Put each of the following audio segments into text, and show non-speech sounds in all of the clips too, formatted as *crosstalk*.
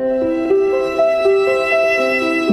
Thank you.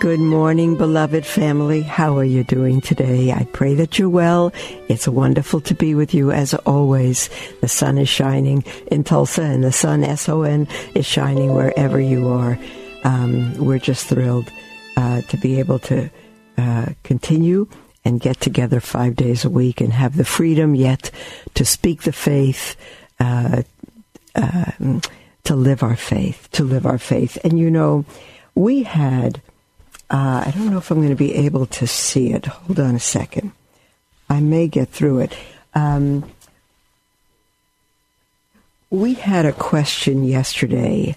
Good morning, beloved family. How are you doing today? I pray that you're well. It's wonderful to be with you as always. The sun is shining in Tulsa and the sun, S-O-N, is shining wherever you are. Um, we're just thrilled uh, to be able to uh, continue and get together five days a week and have the freedom yet to speak the faith, uh, um, to live our faith, to live our faith. And you know, we had, uh, I don't know if I'm going to be able to see it. Hold on a second. I may get through it. Um, we had a question yesterday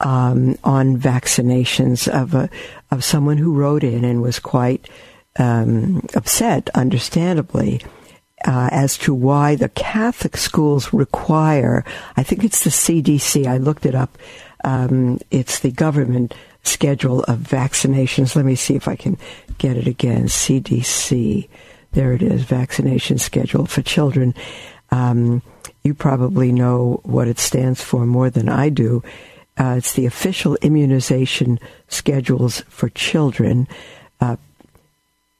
um, on vaccinations of a, of someone who wrote in and was quite um, upset, understandably, uh, as to why the Catholic schools require. I think it's the CDC. I looked it up. Um, it's the government schedule of vaccinations. Let me see if I can get it again. CDC. There it is. Vaccination schedule for children. Um, you probably know what it stands for more than I do. Uh, it's the official immunization schedules for children, uh,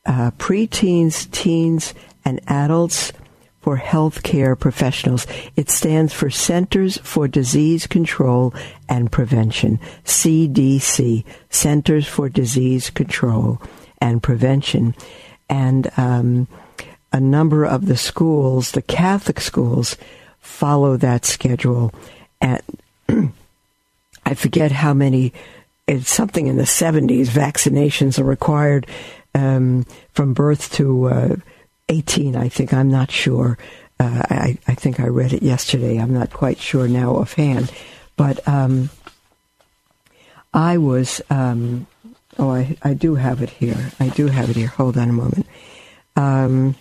uh, preteens, teens, and adults for healthcare professionals. It stands for Centers for Disease Control and Prevention, CDC, Centers for Disease Control and Prevention. And um, a number of the schools, the Catholic schools, follow that schedule. And *clears throat* I forget how many, it's something in the 70s, vaccinations are required um, from birth to uh, 18, I think. I'm not sure. Uh, I, I, think I read it yesterday. I'm not quite sure now offhand. But um, I was, um, oh, I, I do have it here. I do have it here. Hold on a moment. Um,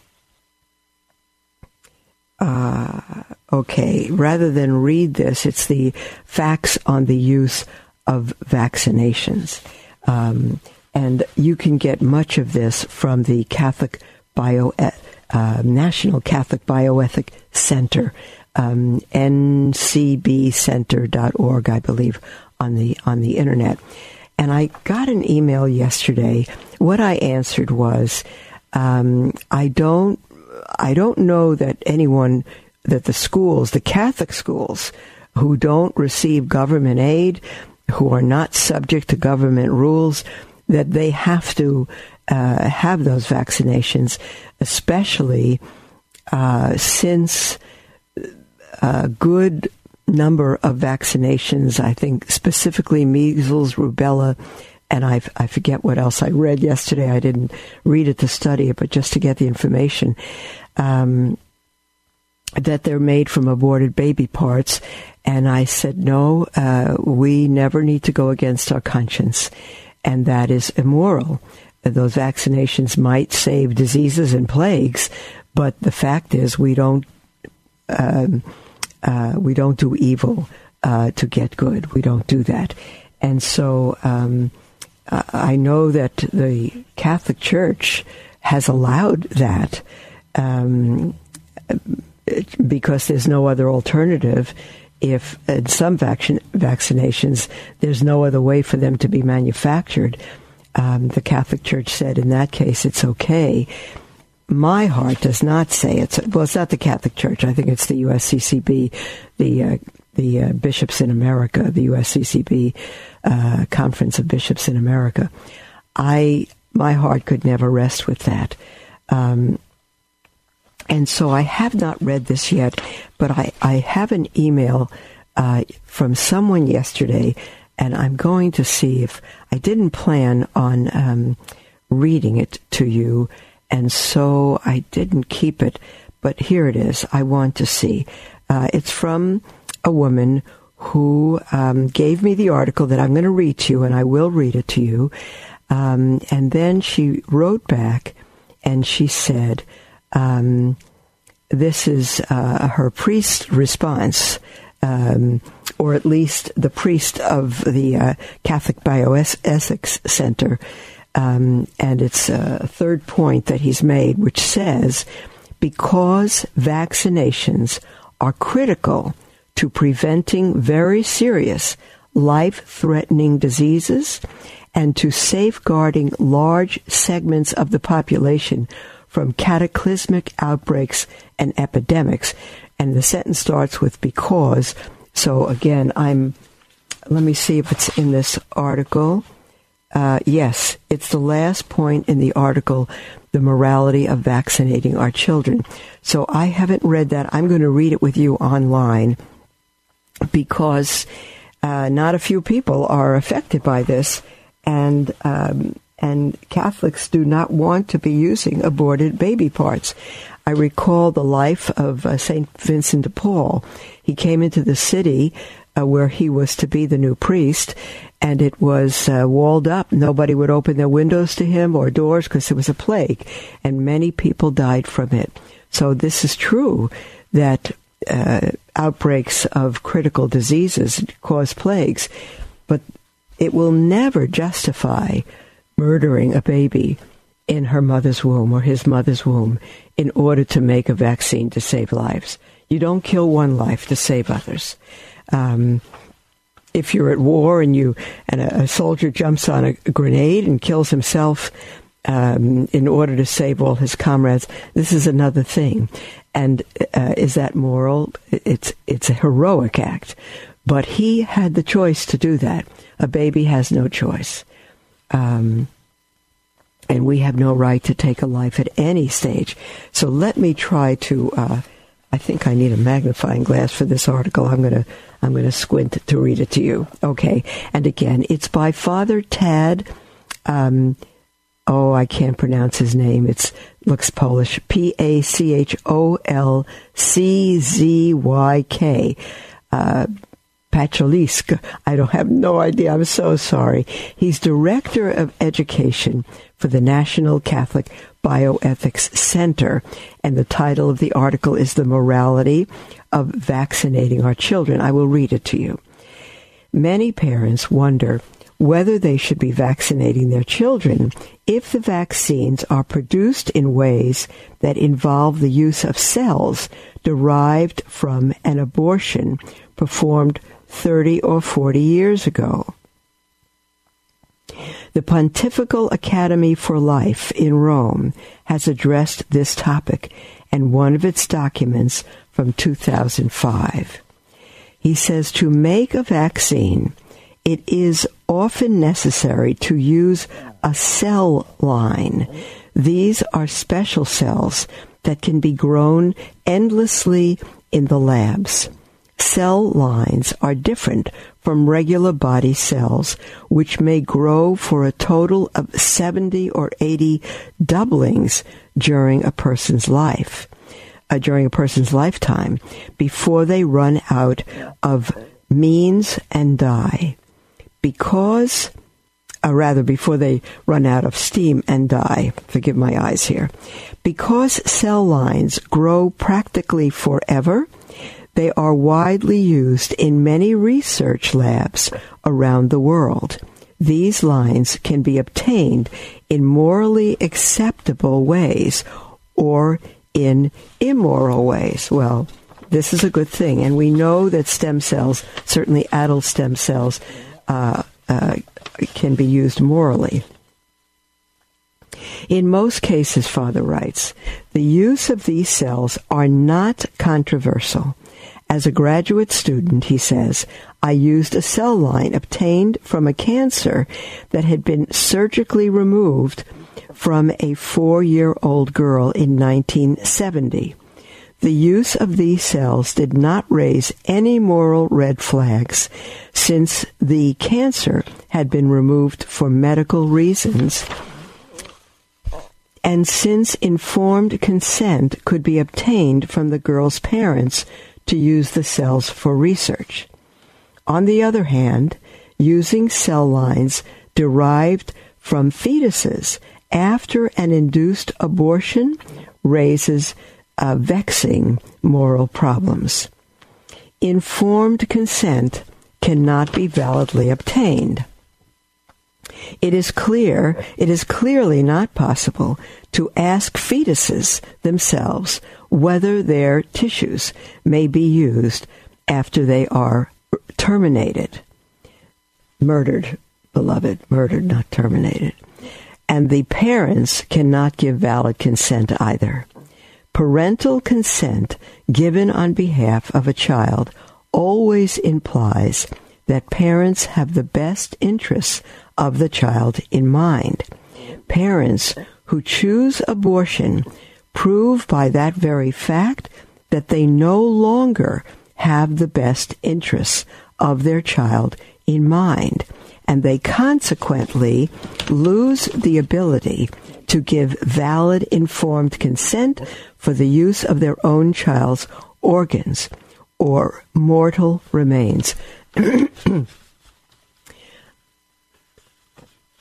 uh, okay, rather than read this, it's the facts on the use of vaccinations. Um, and you can get much of this from the Catholic Bio uh, National Catholic Bioethic Center, um, ncbcenter.org, I believe, on the on the internet. And I got an email yesterday. What I answered was, um, I don't, I don't know that anyone, that the schools, the Catholic schools, who don't receive government aid, who are not subject to government rules, that they have to uh, have those vaccinations, especially uh, since a good number of vaccinations, I think specifically measles, rubella, and I, I forget what else I read yesterday. I didn't read it to study it, but just to get the information. Um, that they're made from aborted baby parts. And I said, no, uh, we never need to go against our conscience. And that is immoral those vaccinations might save diseases and plagues, but the fact is we don't um, uh, we don't do evil uh, to get good. We don't do that, and so um, I know that the Catholic Church has allowed that um, because there's no other alternative. If in some vac- vaccinations there's no other way for them to be manufactured, um, the Catholic Church said in that case it's okay. My heart does not say it's well. It's not the Catholic Church. I think it's the USCCB, the uh, the uh, bishops in America, the USCCB uh, Conference of Bishops in America. I my heart could never rest with that. Um, and so I have not read this yet, but I, I have an email uh, from someone yesterday and I'm going to see if I didn't plan on um, reading it to you, and so I didn't keep it. But here it is. I want to see. Uh, it's from a woman who um, gave me the article that I'm going to read to you, and I will read it to you. Um, and then she wrote back and she said, um, This is uh, her priest response. Or at least the priest of the uh, Catholic Bioethics Center. Um, and it's a third point that he's made, which says because vaccinations are critical to preventing very serious life threatening diseases and to safeguarding large segments of the population from cataclysmic outbreaks and epidemics. And the sentence starts with because. So again, I'm, let me see if it's in this article. Uh, yes, it's the last point in the article, the morality of vaccinating our children. So I haven't read that. I'm going to read it with you online because uh, not a few people are affected by this, and um, and Catholics do not want to be using aborted baby parts. I recall the life of uh, Saint Vincent de Paul. He came into the city uh, where he was to be the new priest, and it was uh, walled up. Nobody would open their windows to him or doors because it was a plague, and many people died from it. So this is true that uh, outbreaks of critical diseases cause plagues, but it will never justify murdering a baby in her mother's womb or his mother's womb in order to make a vaccine to save lives. You don't kill one life to save others. Um, if you're at war and you and a, a soldier jumps on a, grenade and kills himself um, in order to save all his comrades, this is another thing. And uh, is that moral? It's it's a heroic act, but he had the choice to do that. A baby has no choice, um, and we have no right to take a life at any stage. So let me try to. Uh, I think I need a magnifying glass for this article. I'm to I'm to squint to read it to you. Okay. And again, it's by Father Tad. Um, oh, I can't pronounce his name. It looks Polish. P A C H O L C Z Y K. Pacholisk. I don't have no idea. I'm so sorry. He's director of education for the National Catholic Bioethics Center. And the title of the article is The Morality of Vaccinating Our Children. I will read it to you. Many parents wonder whether they should be vaccinating their children if the vaccines are produced in ways that involve the use of cells derived from an abortion performed 30 or 40 years ago. The Pontifical Academy for Life in Rome has addressed this topic, and one of its documents from 2005. He says to make a vaccine, it is often necessary to use a cell line. These are special cells that can be grown endlessly in the labs. Cell lines are different from regular body cells, which may grow for a total of 70 or 80 doublings during a person's life, uh, during a person's lifetime, before they run out of means and die. Because or uh, rather before they run out of steam and die. Forgive my eyes here. Because cell lines grow practically forever, they are widely used in many research labs around the world. These lines can be obtained in morally acceptable ways or in immoral ways. Well, this is a good thing. And we know that stem cells, certainly adult stem cells, uh, uh, can be used morally. In most cases, Father writes, the use of these cells are not controversial. As a graduate student, he says, I used a cell line obtained from a cancer that had been surgically removed from a four year old girl in 1970. The use of these cells did not raise any moral red flags since the cancer had been removed for medical reasons and since informed consent could be obtained from the girl's parents to use the cells for research. On the other hand, using cell lines derived from fetuses after an induced abortion raises uh, vexing moral problems. Informed consent cannot be validly obtained. It is clear, it is clearly not possible to ask fetuses themselves whether their tissues may be used after they are terminated. Murdered, beloved, murdered, not terminated. And the parents cannot give valid consent either. Parental consent given on behalf of a child always implies that parents have the best interests of the child in mind. Parents who choose abortion prove by that very fact that they no longer have the best interests of their child in mind, and they consequently lose the ability to give valid informed consent for the use of their own child's organs or mortal remains. *coughs*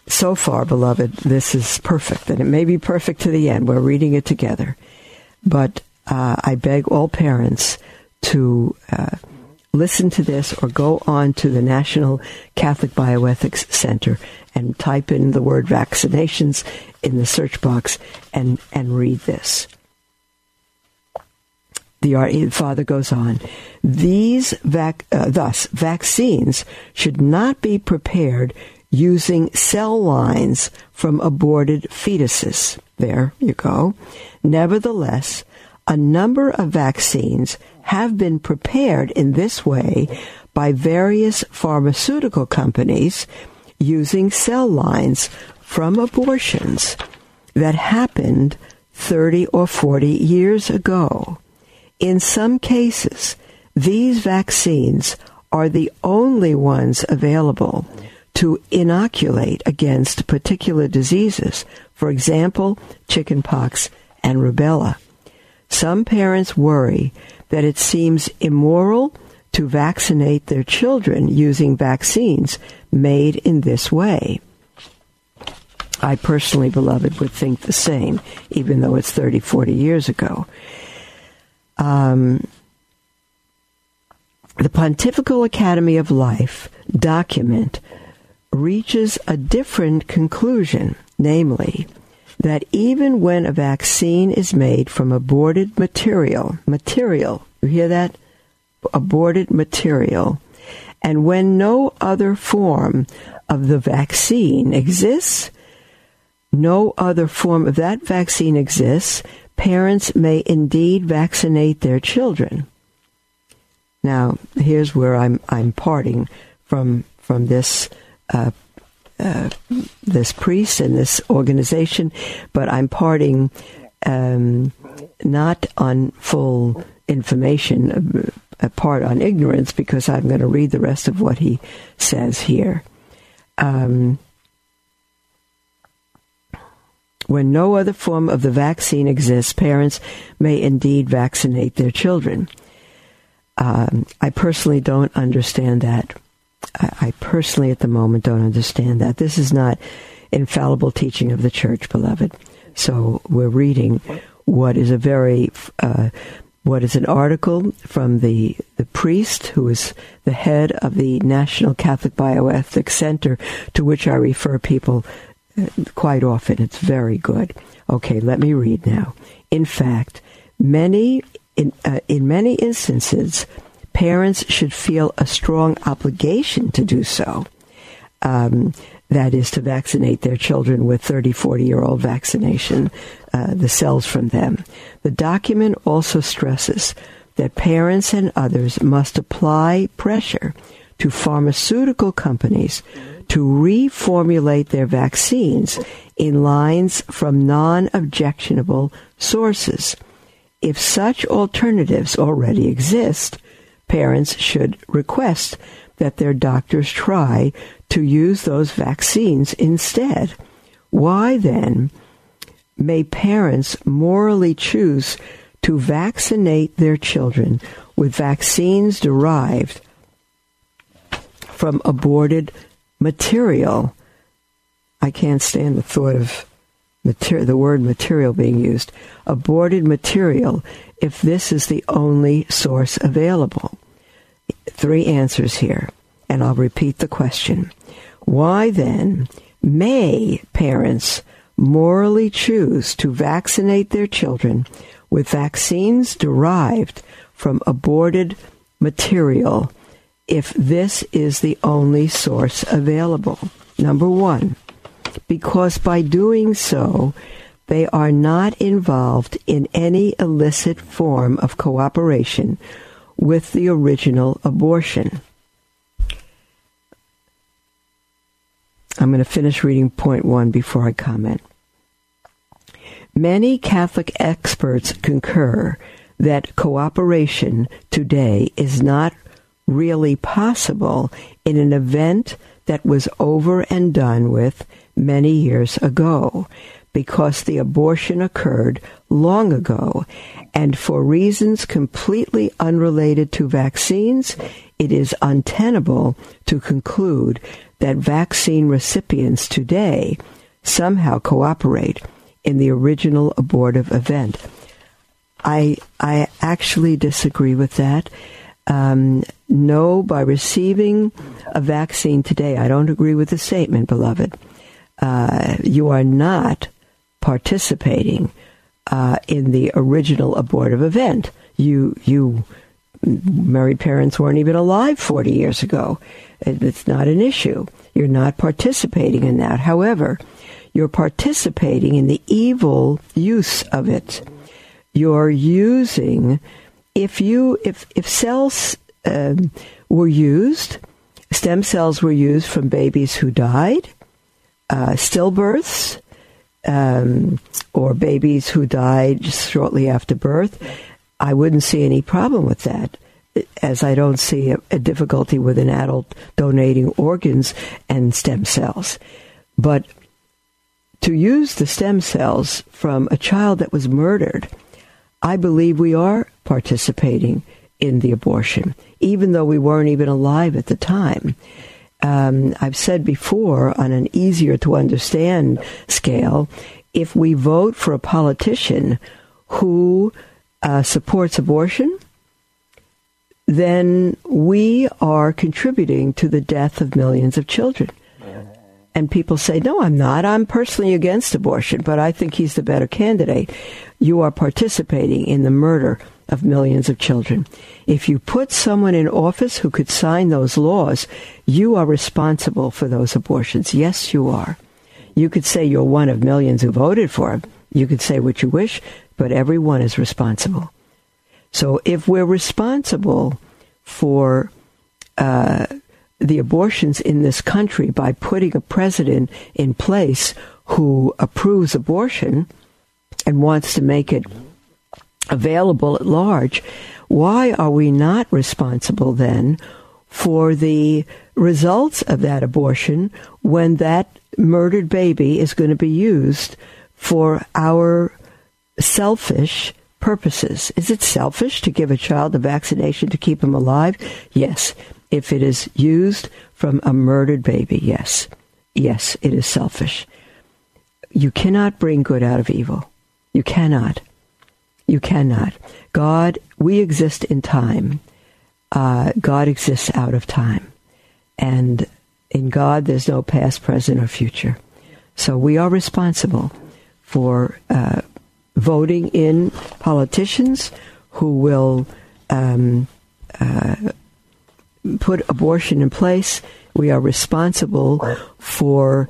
so far, beloved, this is perfect, and it may be perfect to the end. We're reading it together. But uh, I beg all parents to uh, listen to this or go on to the National Catholic Bioethics Center and type in the word vaccinations in the search box and, and read this. The father goes on. These vac- uh, thus vaccines should not be prepared using cell lines from aborted fetuses. There you go. Nevertheless, a number of vaccines have been prepared in this way by various pharmaceutical companies using cell lines from abortions that happened 30 or 40 years ago. In some cases, these vaccines are the only ones available to inoculate against particular diseases, for example, chickenpox and rubella. Some parents worry that it seems immoral to vaccinate their children using vaccines made in this way. I personally, beloved, would think the same, even though it's 30, 40 years ago. Um, the Pontifical Academy of Life document reaches a different conclusion, namely, that even when a vaccine is made from aborted material, material, you hear that? Aborted material, and when no other form of the vaccine exists, no other form of that vaccine exists, parents may indeed vaccinate their children. Now, here's where I'm I'm parting from from this uh, uh, this priest and this organization, but I'm parting um, not on full information, a uh, part on ignorance, because I'm going to read the rest of what he says here. Um, when no other form of the vaccine exists, parents may indeed vaccinate their children. Um, I personally don't understand that. I, I personally, at the moment, don't understand that. This is not infallible teaching of the church, beloved. So we're reading what is a very uh, what is an article from the the priest who is the head of the National Catholic Bioethics Center, to which I refer people quite often. It's very good. Okay, let me read now. In fact, many in, uh, in many instances, parents should feel a strong obligation to do so. Um, that is to vaccinate their children with 30, 40 year old vaccination, uh, the cells from them. The document also stresses that parents and others must apply pressure to pharmaceutical companies to reformulate their vaccines in lines from non objectionable sources. If such alternatives already exist, parents should request that their doctors try to use those vaccines instead. Why then may parents morally choose to vaccinate their children with vaccines derived from aborted material. I can't stand the thought of mater- the word material being used. Aborted material if this is the only source available. Three answers here, and I'll repeat the question. Why then may parents morally choose to vaccinate their children with vaccines derived from aborted material if this is the only source available. Number one, because by doing so, they are not involved in any illicit form of cooperation with the original abortion. I'm going to finish reading point one before I comment. Many Catholic experts concur that cooperation today is not really possible in an event that was over and done with many years ago because the abortion occurred long ago and for reasons completely unrelated to vaccines, it is untenable to conclude that vaccine recipients today somehow cooperate in the original abortive event. I I actually disagree with that. Um, no, by receiving a vaccine today, I don't agree with the statement, beloved. Uh, you are not participating uh, in the original abortive event. You you married parents weren't even alive 40 years ago. It's not an issue. You're not participating in that. However, you're participating in the evil use of it you're using if you if if cells um, were used stem cells were used from babies who died uh, stillbirths um, or babies who died shortly after birth i wouldn't see any problem with that as i don't see a, a difficulty with an adult donating organs and stem cells. But to use the stem cells from a child that was murdered I believe we are participating in the abortion, even though we weren't even alive at the time. Um, I've said before on an easier to understand scale, if we vote for a politician who uh, supports abortion, then we are contributing to the death of millions of children. And people say, no, I'm not. I'm personally against abortion, but I think he's the better candidate you are participating in the murder of millions of children. If you put someone in office who could sign those laws, you are responsible for those abortions. Yes, you are. You could say you're one of millions who voted for him. You could say what you wish, but everyone is responsible. So if we're responsible for uh, the abortions in this country by putting a president in place who approves abortion, and wants to make it available at large, why are we not responsible then for the results of that abortion when that murdered baby is going to be used for our selfish purposes? Is it selfish to give a child a vaccination to keep him alive? Yes. If it is used from a murdered baby, yes. Yes, it is selfish. You cannot bring good out of evil. You cannot. You cannot. God, we exist in time. Uh, God exists out of time. And in God, there's no past, present, or future. So we are responsible for uh, voting in politicians who will um, uh, put abortion in place. We are responsible for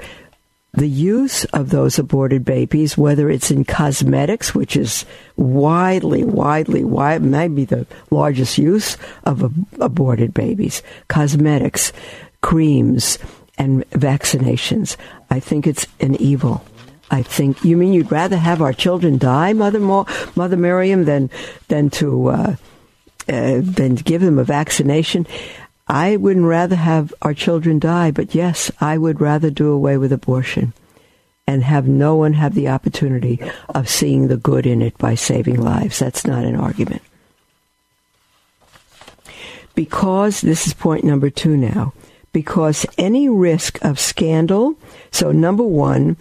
the use of those aborted babies, whether it's in cosmetics, which is widely, widely, wide, maybe the largest use of aborted babies, cosmetics, creams, and vaccinations. I think it's an evil. I think you mean you'd rather have our children die, Mother Mo- Mother Miriam, than than to uh, uh, than to give them a vaccination. I wouldn't rather have our children die, but yes, I would rather do away with abortion and have no one have the opportunity of seeing the good in it by saving lives. That's not an argument. Because, this is point number two now, because any risk of scandal. So, number one,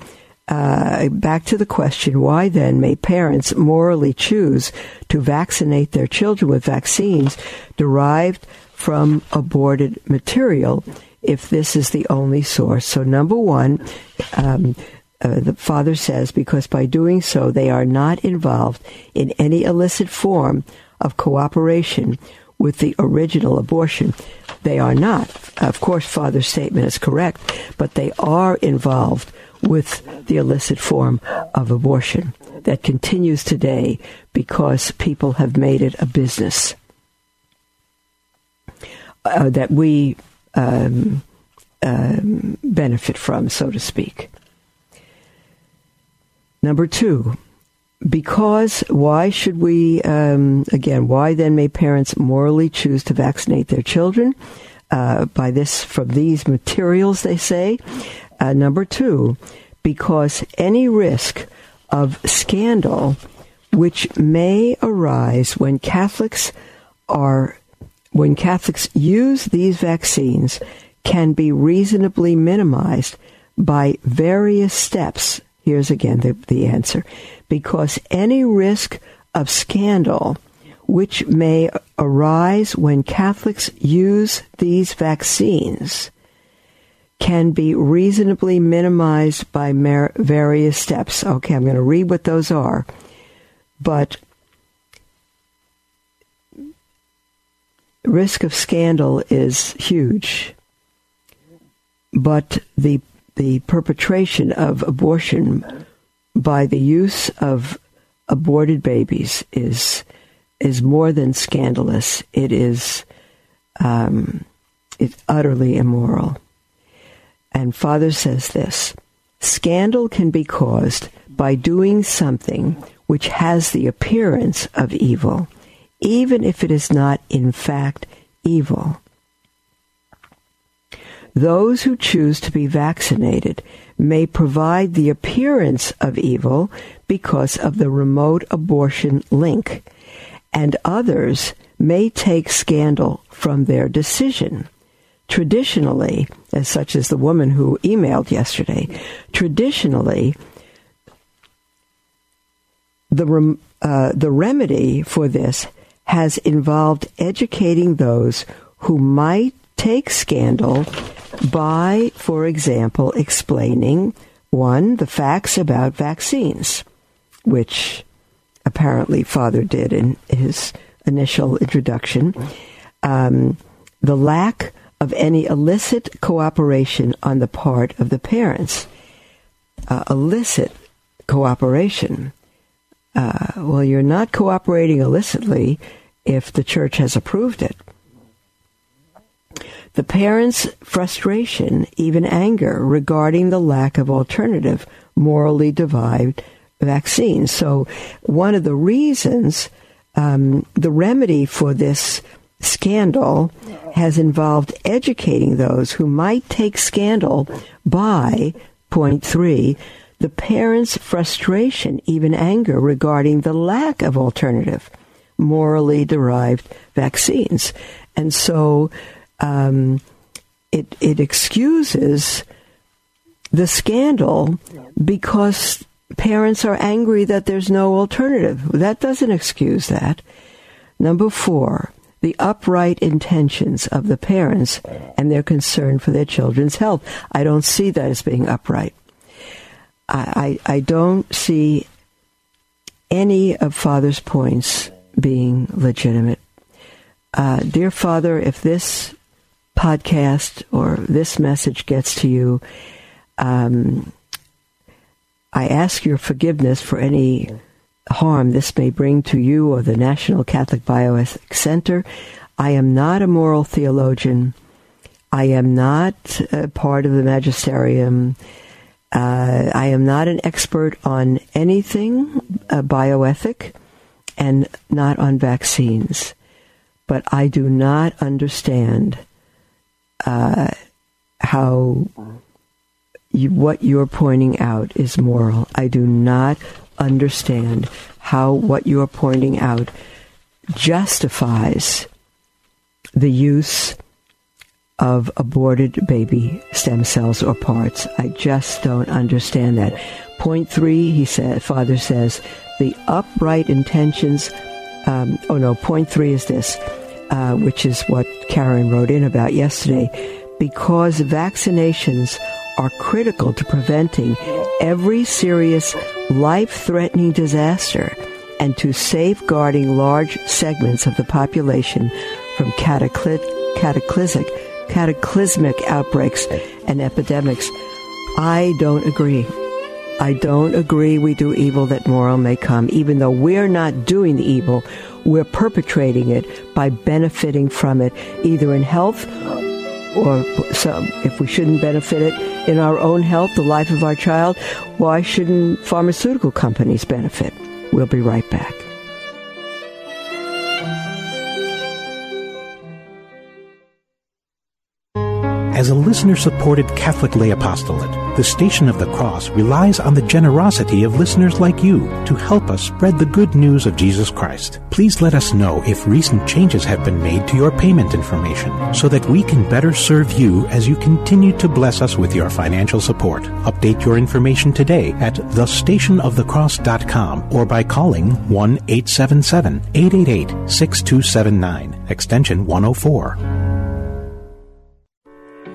uh, back to the question why then may parents morally choose to vaccinate their children with vaccines derived from aborted material if this is the only source? So, number one, um, uh, the father says, because by doing so, they are not involved in any illicit form of cooperation with the original abortion. They are not. Of course, father's statement is correct, but they are involved with the illicit form of abortion that continues today because people have made it a business uh, that we um, um, benefit from, so to speak. Number two, because why should we, um, again, why then may parents morally choose to vaccinate their children? Uh, by this, from these materials, they say. Uh, number two, because any risk of scandal which may arise when Catholics are, when Catholics use these vaccines can be reasonably minimized by various steps. Here's again the, the answer. Because any risk of scandal which may arise when Catholics use these vaccines can be reasonably minimized by various steps. Okay, I'm going to read what those are. But risk of scandal is huge. But the the perpetration of abortion by the use of aborted babies is is more than scandalous. It is um, it's utterly immoral. And Father says this scandal can be caused by doing something which has the appearance of evil, even if it is not in fact evil. Those who choose to be vaccinated may provide the appearance of evil because of the remote abortion link, and others may take scandal from their decision. Traditionally, as such as the woman who emailed yesterday, traditionally, the, uh, the remedy for this has involved educating those who might take scandal by, for example, explaining one, the facts about vaccines, which apparently Father did in his initial introduction, um, the lack of any illicit cooperation on the part of the parents. Uh, illicit cooperation. Uh, well, you're not cooperating illicitly if the church has approved it. The parents' frustration, even anger, regarding the lack of alternative, morally derived vaccines. So, one of the reasons, um, the remedy for this scandal has involved educating those who might take scandal by, point three, the parents' frustration, even anger, regarding the lack of alternative, morally derived vaccines. And so, um, it it excuses the scandal because parents are angry that there's no alternative. That doesn't excuse that. Number four, the upright intentions of the parents and their concern for their children's health. I don't see that as being upright. I, I, don't see any of Father's points being legitimate. Uh, dear Father, if this podcast or this message gets to you, um, I ask your forgiveness for any harm this may bring to you or the National Catholic Bioethics Center. I am not a moral theologian. I am not part of the magisterium. Uh, I am not an expert on anything uh, bioethic and not on vaccines. But I do not understand uh, how you, what you're pointing out is moral. I do not understand how what you're pointing out justifies the use of aborted baby stem cells or parts. I just don't understand that. Point three, he said, Father says, the upright intentions. Um, oh no, point three is this, uh, which is what Karen wrote in about yesterday. Because vaccinations are critical to preventing every serious life-threatening disaster and to safeguarding large segments of the population from cataclysmic, cataclysmic outbreaks and epidemics. I don't agree. I don't agree we do evil that moral may come. Even though we're not doing the evil, we're perpetrating it by benefiting from it, either in health or some, if we shouldn't benefit it in our own health, the life of our child, why shouldn't pharmaceutical companies benefit? We'll be right back. As a listener supported Catholic lay apostolate, the Station of the Cross relies on the generosity of listeners like you to help us spread the good news of Jesus Christ. Please let us know if recent changes have been made to your payment information so that we can better serve you as you continue to bless us with your financial support. Update your information today at thestationofthecross.com or by calling 1 877 888 6279, extension 104.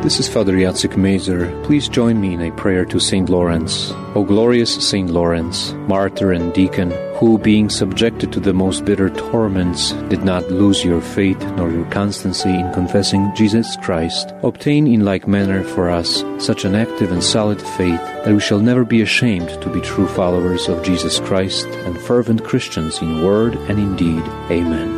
This is Father Jacek Mazer. Please join me in a prayer to Saint Lawrence. O glorious Saint Lawrence, martyr and deacon, who, being subjected to the most bitter torments, did not lose your faith nor your constancy in confessing Jesus Christ, obtain in like manner for us such an active and solid faith that we shall never be ashamed to be true followers of Jesus Christ and fervent Christians in word and in deed. Amen.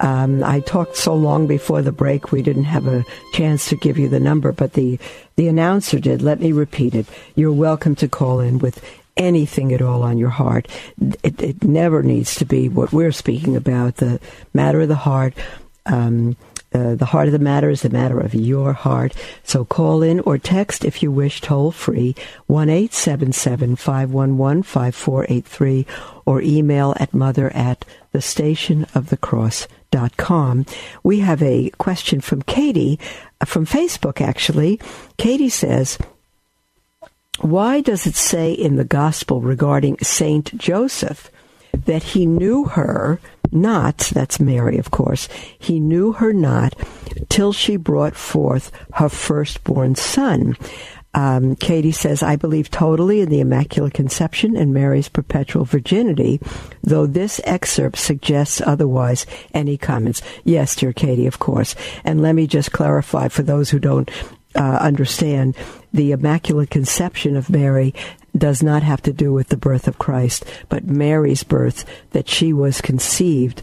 Um, I talked so long before the break, we didn't have a chance to give you the number, but the, the announcer did. Let me repeat it. You're welcome to call in with anything at all on your heart. It, it never needs to be what we're speaking about, the matter of the heart. Um, uh, the heart of the matter is the matter of your heart. So call in or text if you wish toll free 1 877 511 5483 or email at mother at the station of the cross.com. We have a question from Katie uh, from Facebook actually. Katie says, why does it say in the gospel regarding Saint Joseph that he knew her not, that's Mary, of course, he knew her not till she brought forth her firstborn son. Um, Katie says, I believe totally in the Immaculate Conception and Mary's perpetual virginity, though this excerpt suggests otherwise. Any comments? Yes, dear Katie, of course. And let me just clarify for those who don't uh, understand the Immaculate Conception of Mary does not have to do with the birth of Christ, but Mary's birth, that she was conceived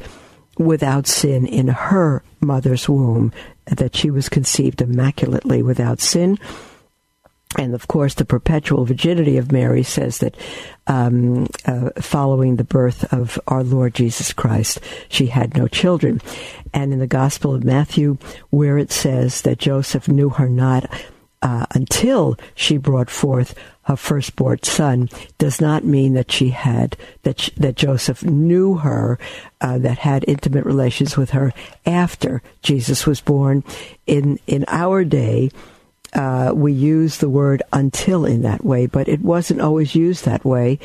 without sin in her mother's womb, that she was conceived immaculately without sin. And of course, the perpetual virginity of Mary says that um, uh, following the birth of our Lord Jesus Christ, she had no children. And in the Gospel of Matthew, where it says that Joseph knew her not uh, until she brought forth her firstborn son, does not mean that she had that she, that Joseph knew her, uh, that had intimate relations with her after Jesus was born. In in our day uh, we use the word until in that way, but it wasn't always used that way.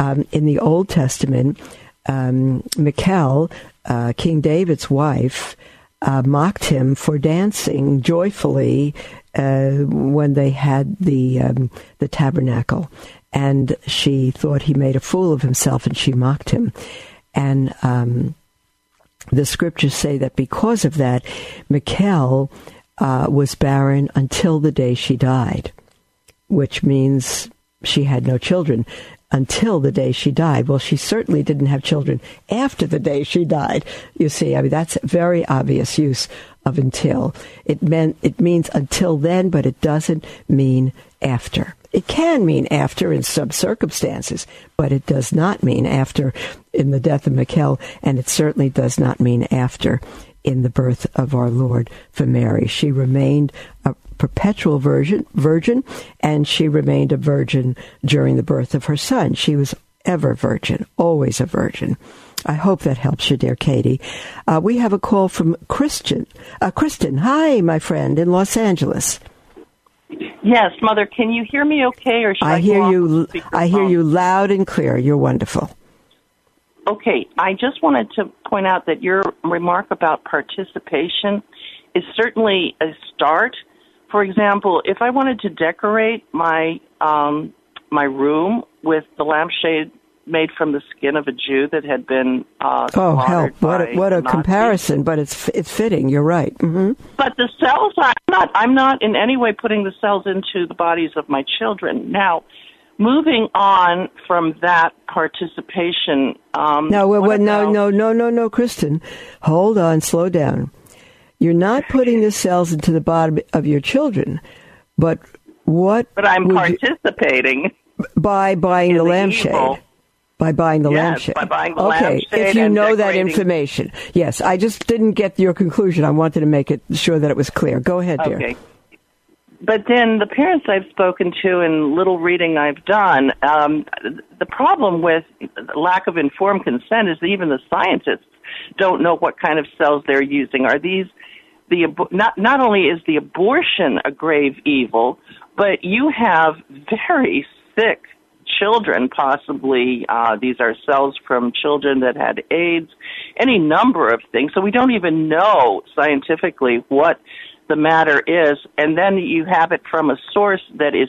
Um, in the Old Testament, um, Michal, uh, King David's wife, uh, mocked him for dancing joyfully uh, when they had the um, the tabernacle, and she thought he made a fool of himself, and she mocked him, and um, the scriptures say that because of that, Michal uh, was barren until the day she died, which means she had no children until the day she died. Well, she certainly didn't have children after the day she died. You see, I mean, that's a very obvious use of until. It meant, it means until then, but it doesn't mean after. It can mean after in some circumstances, but it does not mean after in the death of Michal, and it certainly does not mean after in the birth of our Lord for Mary. She remained a perpetual virgin, virgin, and she remained a virgin during the birth of her son. She was ever virgin, always a virgin. I hope that helps you, dear Katie. Uh, we have a call from Christian. Uh, Kristen, hi, my friend, in Los Angeles. Yes, Mother. Can you hear me okay, or should I, I hear you? I hear you loud and clear. You're wonderful. Okay, I just wanted to point out that your remark about participation is certainly a start. For example, if I wanted to decorate my um, my room with the lampshade made from the skin of a Jew that had been uh, oh hell what a, what a comparison but it's it's fitting. You're right. Mm-hmm. but the cells I'm not I'm not in any way putting the cells into the bodies of my children. Now moving on from that participation. Um, no, well, well, no, no, no, no, no, Kristen, hold on, slow down. You're not putting the cells into the body of your children, but what? But I'm participating you, by buying the, the lampshade. Evil. By buying the yes, lampshade. By buying the okay, lampshade if you know decorating. that information. Yes, I just didn't get your conclusion. I wanted to make it sure that it was clear. Go ahead, dear. Okay but then the parents I've spoken to and little reading I've done, um, the problem with lack of informed consent is that even the scientists don't know what kind of cells they're using. Are these the not not only is the abortion a grave evil, but you have very sick children, possibly uh, these are cells from children that had AIDS, any number of things. So we don't even know scientifically what the matter is, and then you have it from a source that is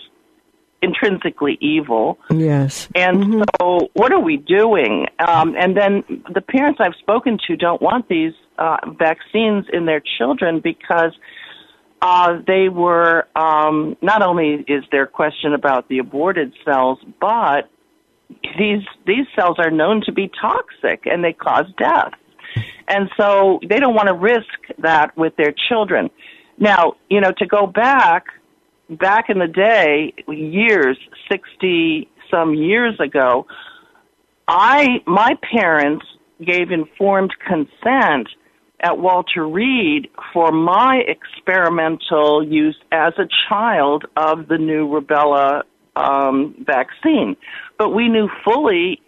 intrinsically evil. Yes. And mm-hmm. so, what are we doing? Um, and then the parents I've spoken to don't want these uh, vaccines in their children because uh, they were um, not only is there question about the aborted cells, but these these cells are known to be toxic and they cause death. And so they don't want to risk that with their children. Now, you know, to go back, back in the day, years, 60 some years ago, I, my parents gave informed consent at Walter Reed for my experimental use as a child of the new rubella um, vaccine. But we knew fully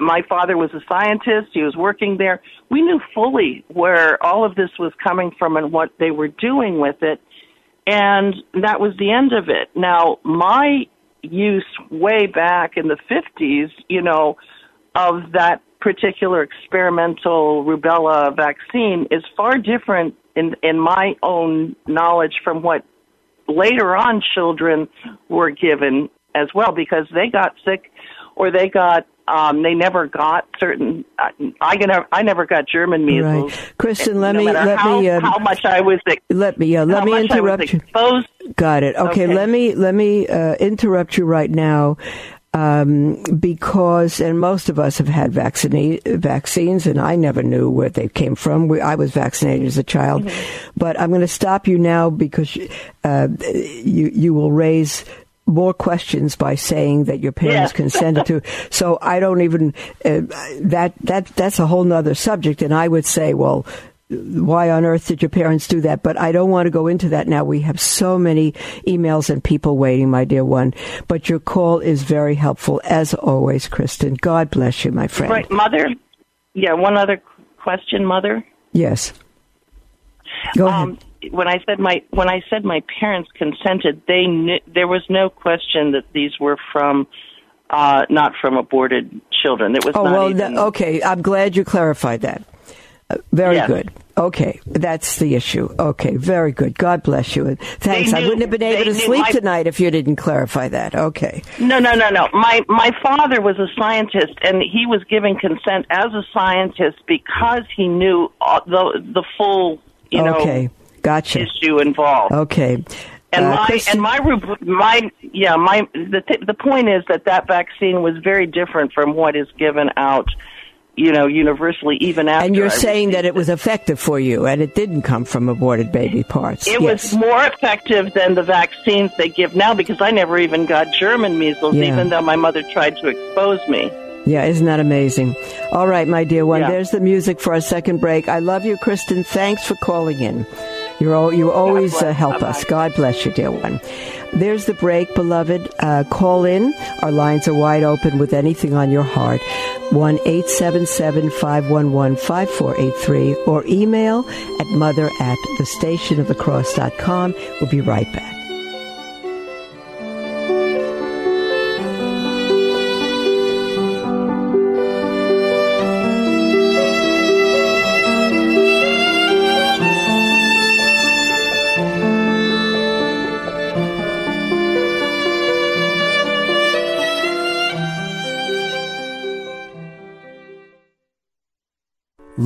my father was a scientist. He was working there. We knew fully where all of this was coming from and what they were doing with it. And that was the end of it. Now, my use way back in the 50s, you know, of that particular experimental rubella vaccine is far different in, in my own knowledge from what later on children were given as well because they got sick or they got um, they never got certain. Uh, I never, I never got German measles. Right, Kristen. Let no me let how, me um, how much I was let me uh, let me interrupt you. Got it. Okay, okay, let me let me uh, interrupt you right now. Um, because, and most of us have had vaccine, vaccines, and I never knew where they came from. We, I was vaccinated as a child, mm-hmm. but I'm going to stop you now because uh, you you will raise more questions by saying that your parents Yeah. consented to. *laughs* So I don't even uh, that that that's a whole nother subject. And I would say, well, why on earth did your parents do that? But I don't want to go into that now. We have so many emails and people waiting, my dear one. But your call is very helpful as always, Kristen. God bless you, my friend. Right, mother. Yeah, one other question, mother. Yes. Go ahead. When I said my when I said my parents consented, they knew, there was no question that these were from uh, not from aborted children. It was Oh not well, even, okay. I'm glad you clarified that. Uh, very Yes. good. Okay, that's the issue. Okay, very good. God bless you. And thanks. I wouldn't have been able to sleep tonight if you didn't clarify that. Okay. No, no, no, no. My my father was a scientist, and he was giving consent as a scientist because he knew the the full you know okay. Gotcha. issue involved. Okay. And Uh, my and my my yeah my the th- the point is that that vaccine was very different from what is given out, you know, universally even after. and you're I saying that received it was effective for you, and it didn't come from aborted baby parts. It yes. was more effective than the vaccines they give now because I never even got German measles, Yeah. even though my mother tried to expose me. Yeah, isn't that amazing? All right, my dear one. Yeah. There's the music for our second break. I love you, Kristen. Thanks for calling in. You're al- you always uh, help us. God bless you, dear one. There's the break, beloved. Uh, call in. Our lines are wide open with anything on your heart. 1 877 511 5483 or email at mother at thestationofthecross.com. We'll be right back.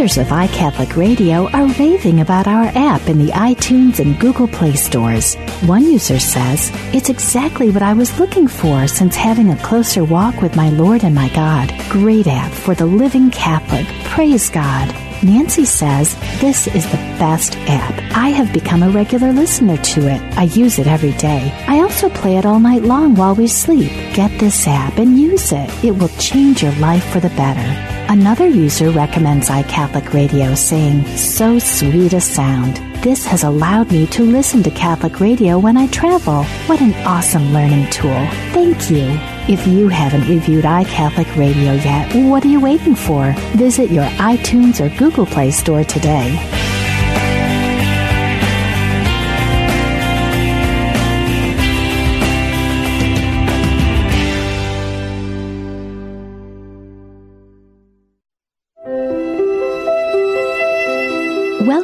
Users of iCatholic Radio are raving about our app in the iTunes and Google Play stores. One user says, It's exactly what I was looking for since having a closer walk with my Lord and my God. Great app for the living Catholic. Praise God. Nancy says, This is the best app. I have become a regular listener to it. I use it every day. I also play it all night long while we sleep. Get this app and use it. It will change your life for the better. Another user recommends iCatholic Radio, saying, So sweet a sound. This has allowed me to listen to Catholic radio when I travel. What an awesome learning tool. Thank you. If you haven't reviewed iCatholic Radio yet, what are you waiting for? Visit your iTunes or Google Play store today.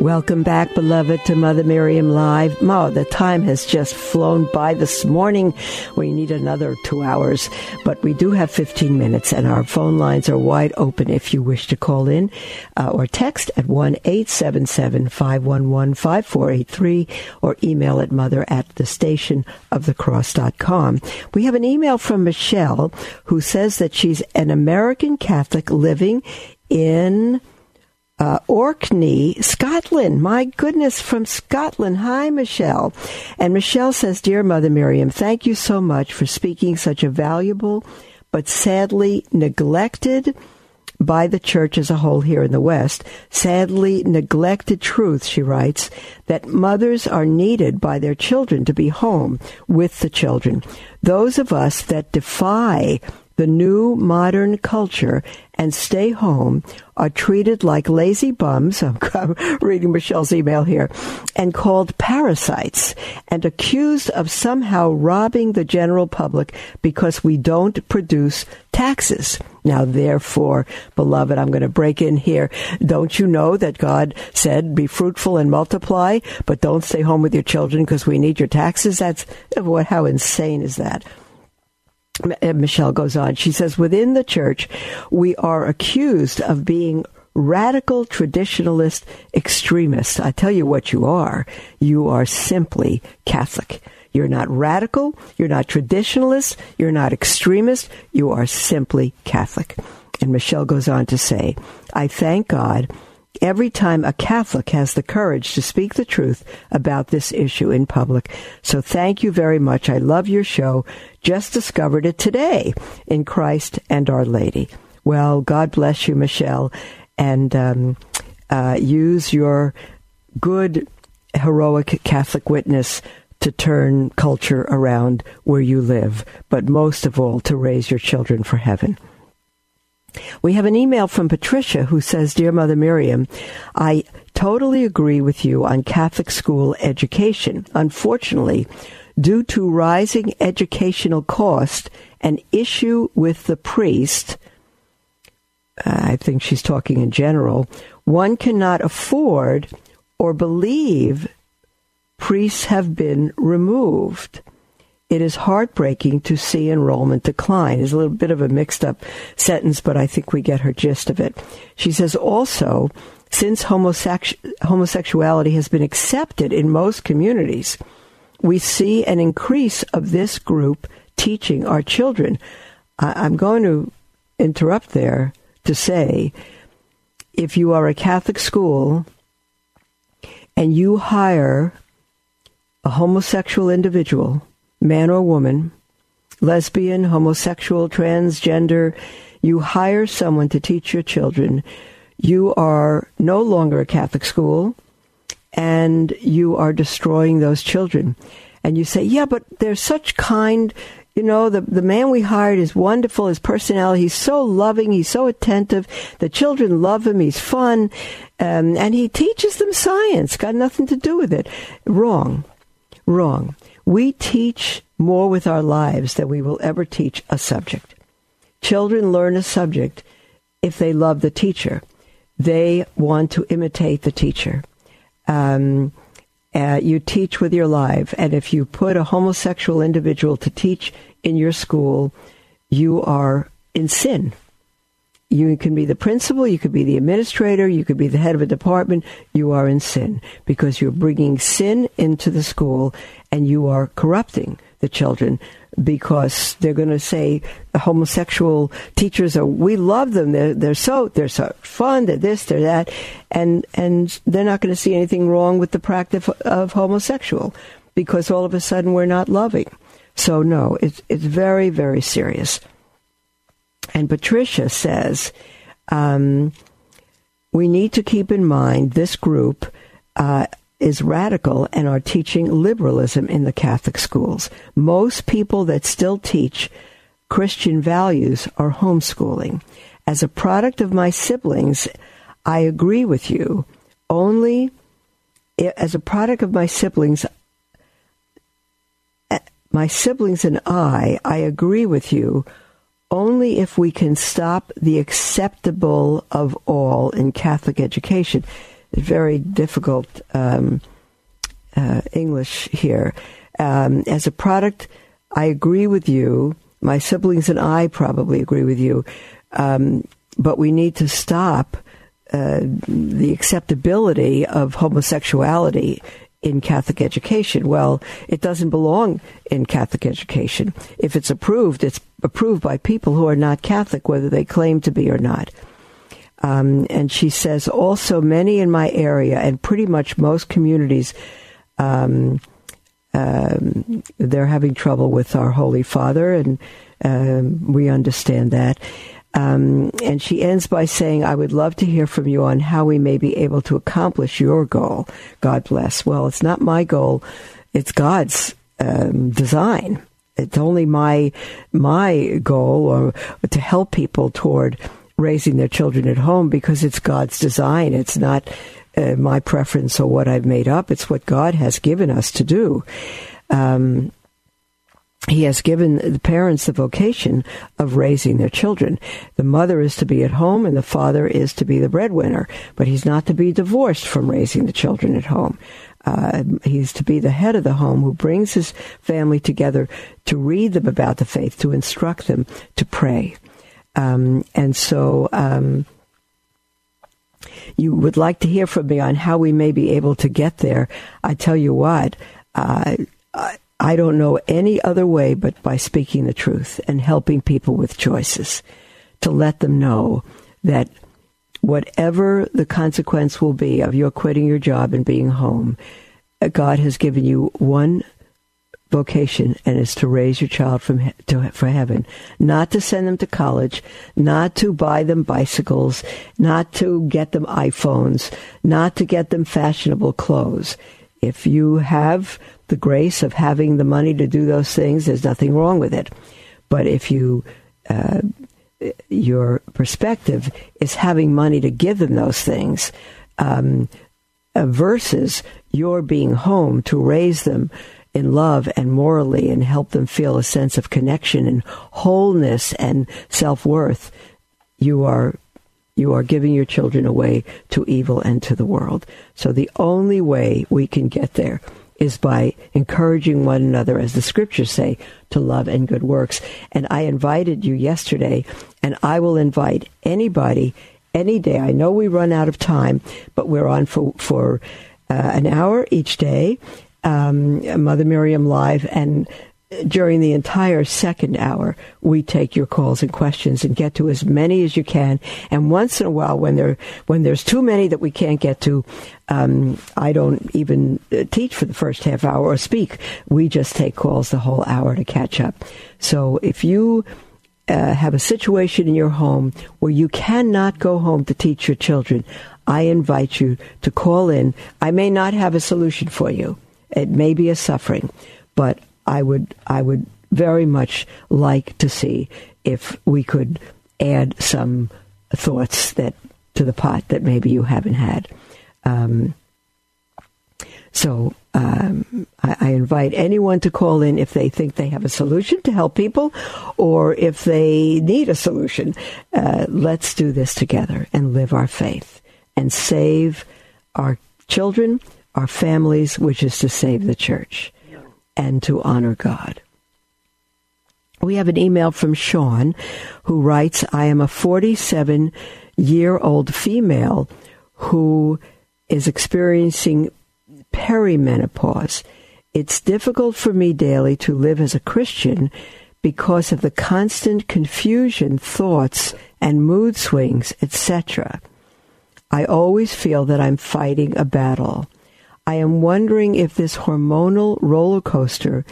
Welcome back, beloved, to Mother Miriam Live. Ma, the time has just flown by this morning. We need another two hours, but we do have 15 minutes, and our phone lines are wide open if you wish to call in uh, or text at 1 877 511 5483 or email at mother at the station of the cross.com. We have an email from Michelle who says that she's an American Catholic living in uh, Orkney, Scotland. My goodness, from Scotland. Hi, Michelle. And Michelle says, Dear Mother Miriam, thank you so much for speaking such a valuable but sadly neglected by the church as a whole here in the West, sadly neglected truth, she writes, that mothers are needed by their children to be home with the children. Those of us that defy the new modern culture and stay home are treated like lazy bums. *laughs* I'm reading Michelle's email here and called parasites and accused of somehow robbing the general public because we don't produce taxes. Now, therefore, beloved, I'm going to break in here. Don't you know that God said, be fruitful and multiply, but don't stay home with your children because we need your taxes? That's what, how insane is that? Michelle goes on. She says, within the church, we are accused of being radical traditionalist extremists. I tell you what you are. You are simply Catholic. You're not radical. You're not traditionalist. You're not extremist. You are simply Catholic. And Michelle goes on to say, I thank God every time a Catholic has the courage to speak the truth about this issue in public. So thank you very much. I love your show. Just discovered it today in Christ and Our Lady. Well, God bless you, Michelle, and um, uh, use your good, heroic Catholic witness to turn culture around where you live, but most of all, to raise your children for heaven. We have an email from Patricia who says, Dear Mother Miriam, I totally agree with you on Catholic school education. Unfortunately, due to rising educational cost, an issue with the priest, uh, I think she's talking in general, one cannot afford or believe priests have been removed it is heartbreaking to see enrollment decline. Is a little bit of a mixed up sentence, but I think we get her gist of it. She says also, since homosexu- homosexuality has been accepted in most communities, we see an increase of this group teaching our children. I- I'm going to interrupt there to say if you are a Catholic school and you hire a homosexual individual man or woman, lesbian, homosexual, transgender, you hire someone to teach your children, you are no longer a Catholic school and you are destroying those children. And you say, yeah, but they're such kind, you know, the, the man we hired is wonderful, his personality, he's so loving, he's so attentive, the children love him, he's fun, um, and he teaches them science, got nothing to do with it. Wrong. Wrong. We teach more with our lives than we will ever teach a subject. Children learn a subject if they love the teacher. They want to imitate the teacher. Um, uh, you teach with your life, and if you put a homosexual individual to teach in your school, you are in sin. You can be the principal, you could be the administrator, you could be the head of a department. You are in sin because you're bringing sin into the school and you are corrupting the children because they're going to say homosexual teachers are we love them. They're they're so they're so fun. They're this they're that. And and they're not going to see anything wrong with the practice of homosexual because all of a sudden we're not loving. So no it's it's very very serious and Patricia says um, we need to keep in mind this group uh, is radical and are teaching liberalism in the Catholic schools. Most people that still teach Christian values are homeschooling. As a product of my siblings, I agree with you. Only as a product of my siblings, my siblings and I, I agree with you only if we can stop the acceptable of all in Catholic education. very difficult um, uh, English here. Um, as a product, I agree with you. My siblings and I probably agree with you. Um, but we need to stop uh, the acceptability of homosexuality in Catholic education. Well, it doesn't belong in Catholic education. If it's approved, it's approved by people who are not Catholic, whether they claim to be or not. Um, and she says also many in my area and pretty much most communities, um, um, they're having trouble with our Holy Father, and um, we understand that. Um, and she ends by saying, I would love to hear from you on how we may be able to accomplish your goal. God bless. Well, it's not my goal, it's God's um, design. It's only my my goal or to help people toward raising their children at home because it's God's design. It's not uh, my preference or what I've made up. It's what God has given us to do. Um, he has given the parents the vocation of raising their children. The mother is to be at home and the father is to be the breadwinner, but he's not to be divorced from raising the children at home. Uh, he's to be the head of the home who brings his family together to read them about the faith, to instruct them, to pray. Um, and so, um, you would like to hear from me on how we may be able to get there. I tell you what, uh, don't know any other way but by speaking the truth and helping people with choices to let them know that whatever the consequence will be of your quitting your job and being home, uh, God has given you one vocation and it's to raise your child from he- to, for heaven. Not to send them to college not to buy them bicycles not to get them iPhones not to get them fashionable clothes if you have the grace of having the money to do those things there's nothing wrong with it. But if you uh, your perspective is having money to give them those things um, uh, versus your being home to raise them in love and morally and help them feel a sense of connection and wholeness and self-worth you are you are giving your children away to evil and to the world. So the only way we can get there is by encouraging one another as the scriptures say to love and good works. And i invited you yesterday and i will invite anybody any day. I know we run out of time but we're on for for uh, an hour each day. Um, Mother Miriam Live, and during the entire second hour, we take your calls and questions and get to as many as you can. And once in a while, when there when there's too many that we can't get to, um, I don't even uh, teach for the first half hour or speak. We just take calls the whole hour to catch up. So if you uh, have a situation in your home where you cannot go home to teach your children, I invite you to call in. I may not have a solution for you. It may be a suffering, but I would I would very much like to see if we could add some thoughts that to the pot that maybe you haven't had. Um, so um, I, I, invite anyone to call in if they think they have a solution to help people, or if they need a solution. Uh, let's do this together and live our faith and save our children our families, which is to save the church and to honor God. We have an email from Sean who writes, I am a 47 year old female who is experiencing perimenopause. It's difficult for me daily to live as a Christian because of the constant confusion, thoughts, and mood swings, etc. I always feel that I'm fighting a battle. I am wondering if this hormonal roller coaster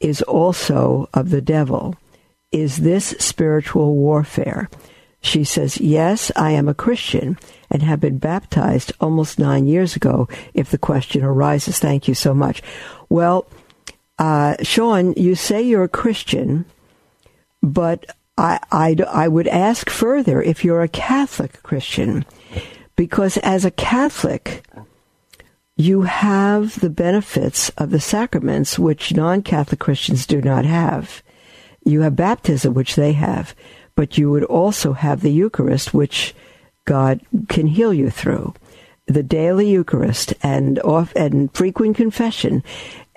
is also of the devil. Is this spiritual warfare? She says, Yes, I am a Christian and have been baptized almost nine years ago, if the question arises. Thank you so much. Well, uh, Sean, you say you're a Christian, but I, I, I would ask further if you're a Catholic Christian, because as a Catholic, you have the benefits of the sacraments which non-Catholic Christians do not have. You have baptism, which they have, but you would also have the Eucharist, which God can heal you through. the daily Eucharist and off and frequent confession,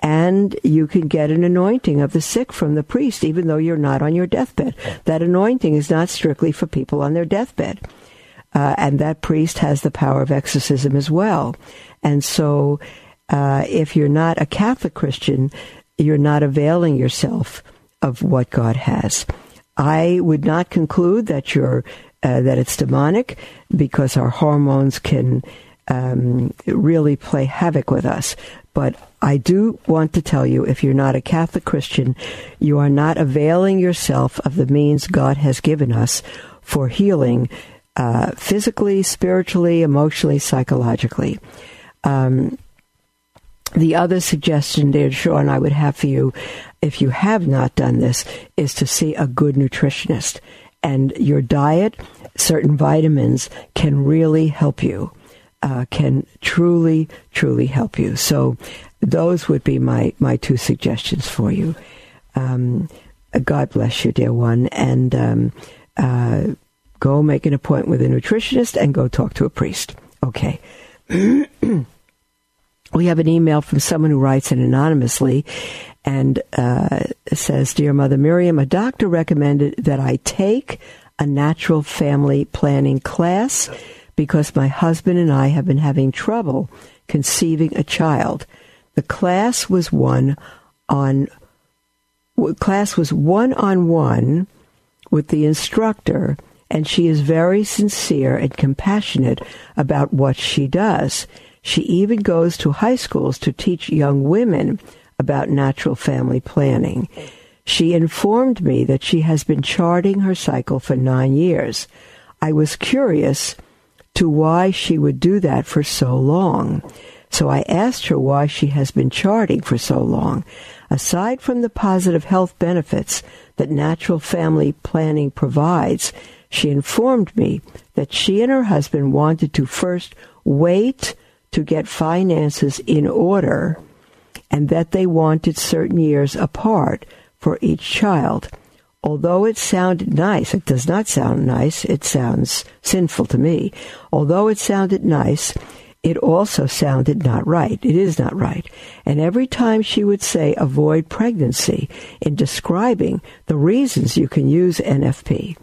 and you can get an anointing of the sick from the priest, even though you're not on your deathbed. That anointing is not strictly for people on their deathbed. Uh, and that priest has the power of exorcism as well. And so, uh, if you're not a Catholic Christian, you're not availing yourself of what God has. I would not conclude that you're uh, that it's demonic because our hormones can um, really play havoc with us. But I do want to tell you if you're not a Catholic Christian, you are not availing yourself of the means God has given us for healing uh, physically, spiritually, emotionally, psychologically. Um, the other suggestion, dear Sean, I would have for you, if you have not done this, is to see a good nutritionist. And your diet, certain vitamins can really help you, uh, can truly, truly help you. So those would be my, my two suggestions for you. Um, God bless you, dear one. And um, uh, go make an appointment with a nutritionist and go talk to a priest. Okay. *clears throat* we have an email from someone who writes it anonymously and uh, says, Dear Mother Miriam, a doctor recommended that I take a natural family planning class because my husband and I have been having trouble conceiving a child. The class was one on class was one on one with the instructor and she is very sincere and compassionate about what she does. She even goes to high schools to teach young women about natural family planning. She informed me that she has been charting her cycle for nine years. I was curious to why she would do that for so long. So I asked her why she has been charting for so long. Aside from the positive health benefits that natural family planning provides, she informed me that she and her husband wanted to first wait to get finances in order and that they wanted certain years apart for each child. Although it sounded nice, it does not sound nice, it sounds sinful to me. Although it sounded nice, it also sounded not right. It is not right. And every time she would say avoid pregnancy in describing the reasons you can use NFP,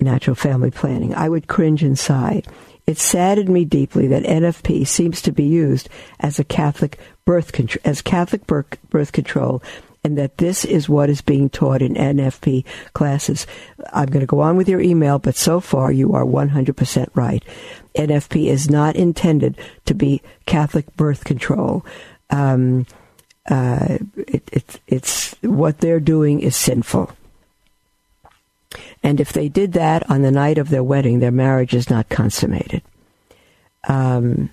natural family planning, I would cringe and sigh. It saddened me deeply that NFP seems to be used as a Catholic birth control, as Catholic birth, birth control, and that this is what is being taught in NFP classes. I'm going to go on with your email, but so far you are 100% right. NFP is not intended to be Catholic birth control. Um, uh, it, it, it's what they're doing is sinful. And if they did that on the night of their wedding, their marriage is not consummated. Um,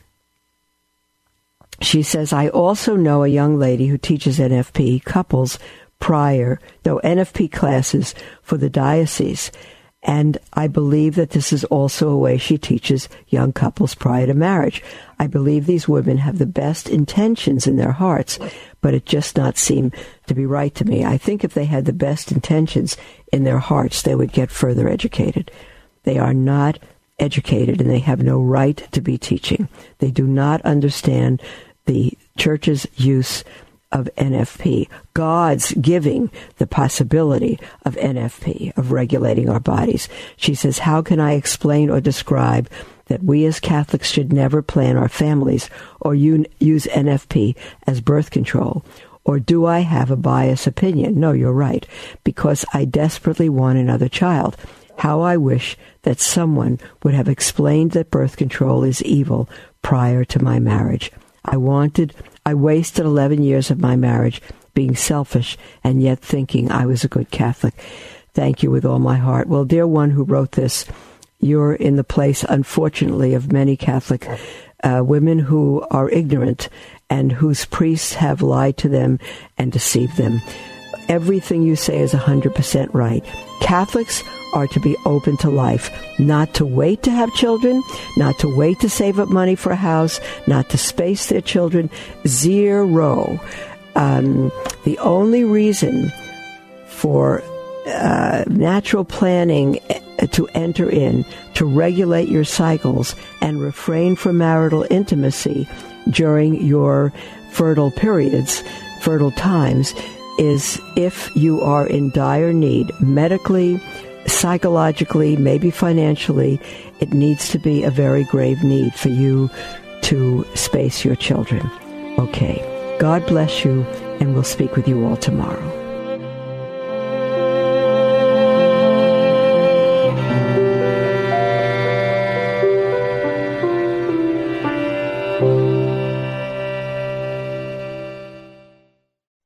she says, I also know a young lady who teaches NFP couples prior, though NFP classes for the diocese. And I believe that this is also a way she teaches young couples prior to marriage. I believe these women have the best intentions in their hearts, but it just not seem to be right to me. I think if they had the best intentions in their hearts, they would get further educated. They are not educated and they have no right to be teaching. They do not understand the church's use of NFP, God's giving the possibility of NFP, of regulating our bodies. She says, How can I explain or describe that we as Catholics should never plan our families or use NFP as birth control? Or do I have a biased opinion? No, you're right, because I desperately want another child. How I wish that someone would have explained that birth control is evil prior to my marriage. I wanted I wasted 11 years of my marriage being selfish and yet thinking I was a good Catholic. Thank you with all my heart. Well, dear one who wrote this, you're in the place, unfortunately, of many Catholic uh, women who are ignorant and whose priests have lied to them and deceived them. Everything you say is 100% right. Catholics are to be open to life, not to wait to have children, not to wait to save up money for a house, not to space their children. Zero. Um, the only reason for uh, natural planning to enter in to regulate your cycles and refrain from marital intimacy during your fertile periods, fertile times, is if you are in dire need medically, psychologically, maybe financially, it needs to be a very grave need for you to space your children. Okay. God bless you, and we'll speak with you all tomorrow.